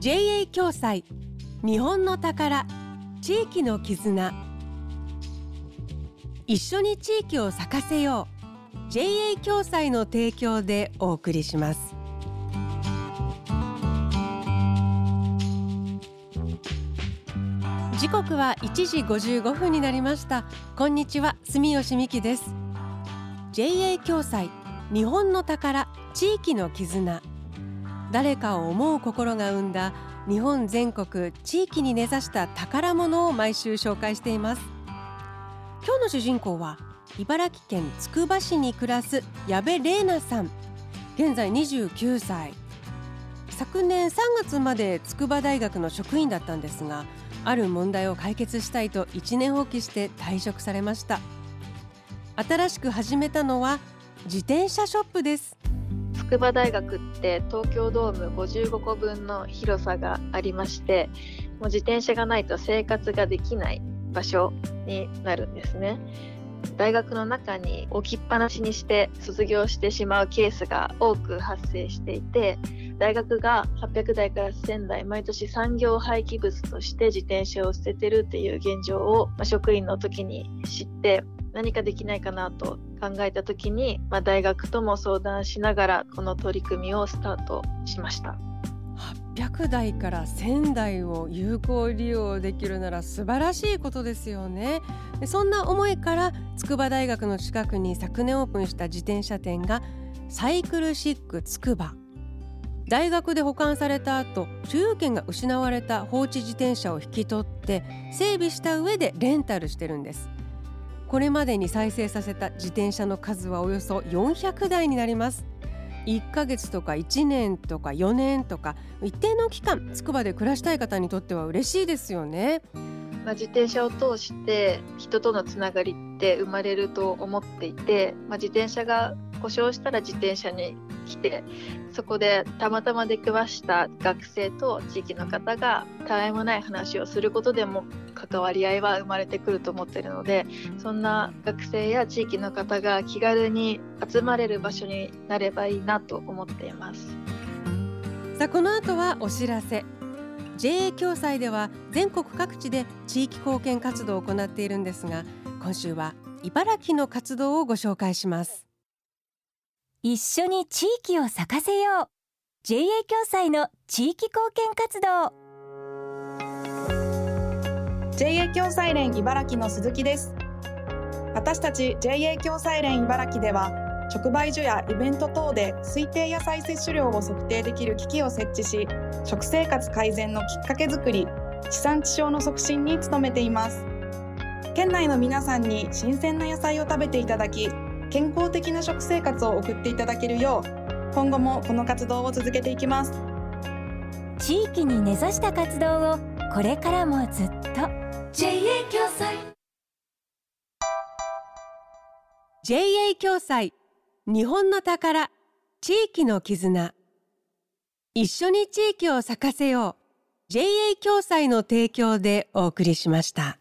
JA 共済。日本の宝。地域の絆。一緒に地域を咲かせよう。JA 共済の提供でお送りします。時刻は1時55分になりました。こんにちは。住吉美希です。JA 共済。日本の宝。地域の絆。誰かを思う心が生んだ日本全国地域に根ざした宝物を毎週紹介しています。今日の主人公は茨城県つくば市に暮らす矢部玲奈さん。現在29歳。昨年3月まで筑波大学の職員だったんですがある問題を解決したいと一年放棄して退職されました。新しく始めたのは自転車ショップです。筑波大学って東京ドーム55個分の広さがありましてもう自転車がないと生活ができない場所になるんですね。大学の中に置きっぱなしにして卒業してしまうケースが多く発生していて大学が800台から1000台毎年産業廃棄物として自転車を捨ててるっていう現状を、ま職員の時に知って何かできないかなと考えた時に、まあ、大学とも相談しながらこの取り組みをスタートしました。800台から1000台を有効利用できるなら素晴らしいことですよね。そんな思いから筑波大学の近くに昨年オープンした自転車店がサイクルシック筑波。大学で保管された後所有権が失われた放置自転車を引き取って整備した上でレンタルしてるんです。これまでに再生させた自転車の数はおよそ400台になります1ヶ月とか1年とか4年とか一定の期間つくばで暮らしたい方にとっては嬉しいですよね。まあ、自転車を通して人とのつながりって生まれると思っていて、まあ、自転車が故障したら自転車に来てそこでたまたま出くわした学生と地域の方がたわいもない話をすることでも関わり合いは生まれてくると思っているのでそんな学生や地域の方が気軽に集まれる場所になればいいなと思っています。さあこの後はお知らせ。JA 共済では全国各地で地域貢献活動を行っているんですが今週は茨城の活動をご紹介します。一緒に地域を咲かせよう。JA 共済の地域貢献活動。JA 共済連茨城の鈴木です。私たち JA 共済連茨城では直売所やイベント等で推定野菜摂取量を測定できる機器を設置し食生活改善のきっかけづくり地産地消の促進に努めています。県内の皆さんに新鮮な野菜を食べていただき健康的な食生活を送っていただけるよう今後もこの活動を続けていきます。地域に根ざした活動をこれからもずっと。JA 共済。JA 共済。日本の宝。地域の絆。一緒に地域を咲かせよう。JA 共済の提供でお送りしました。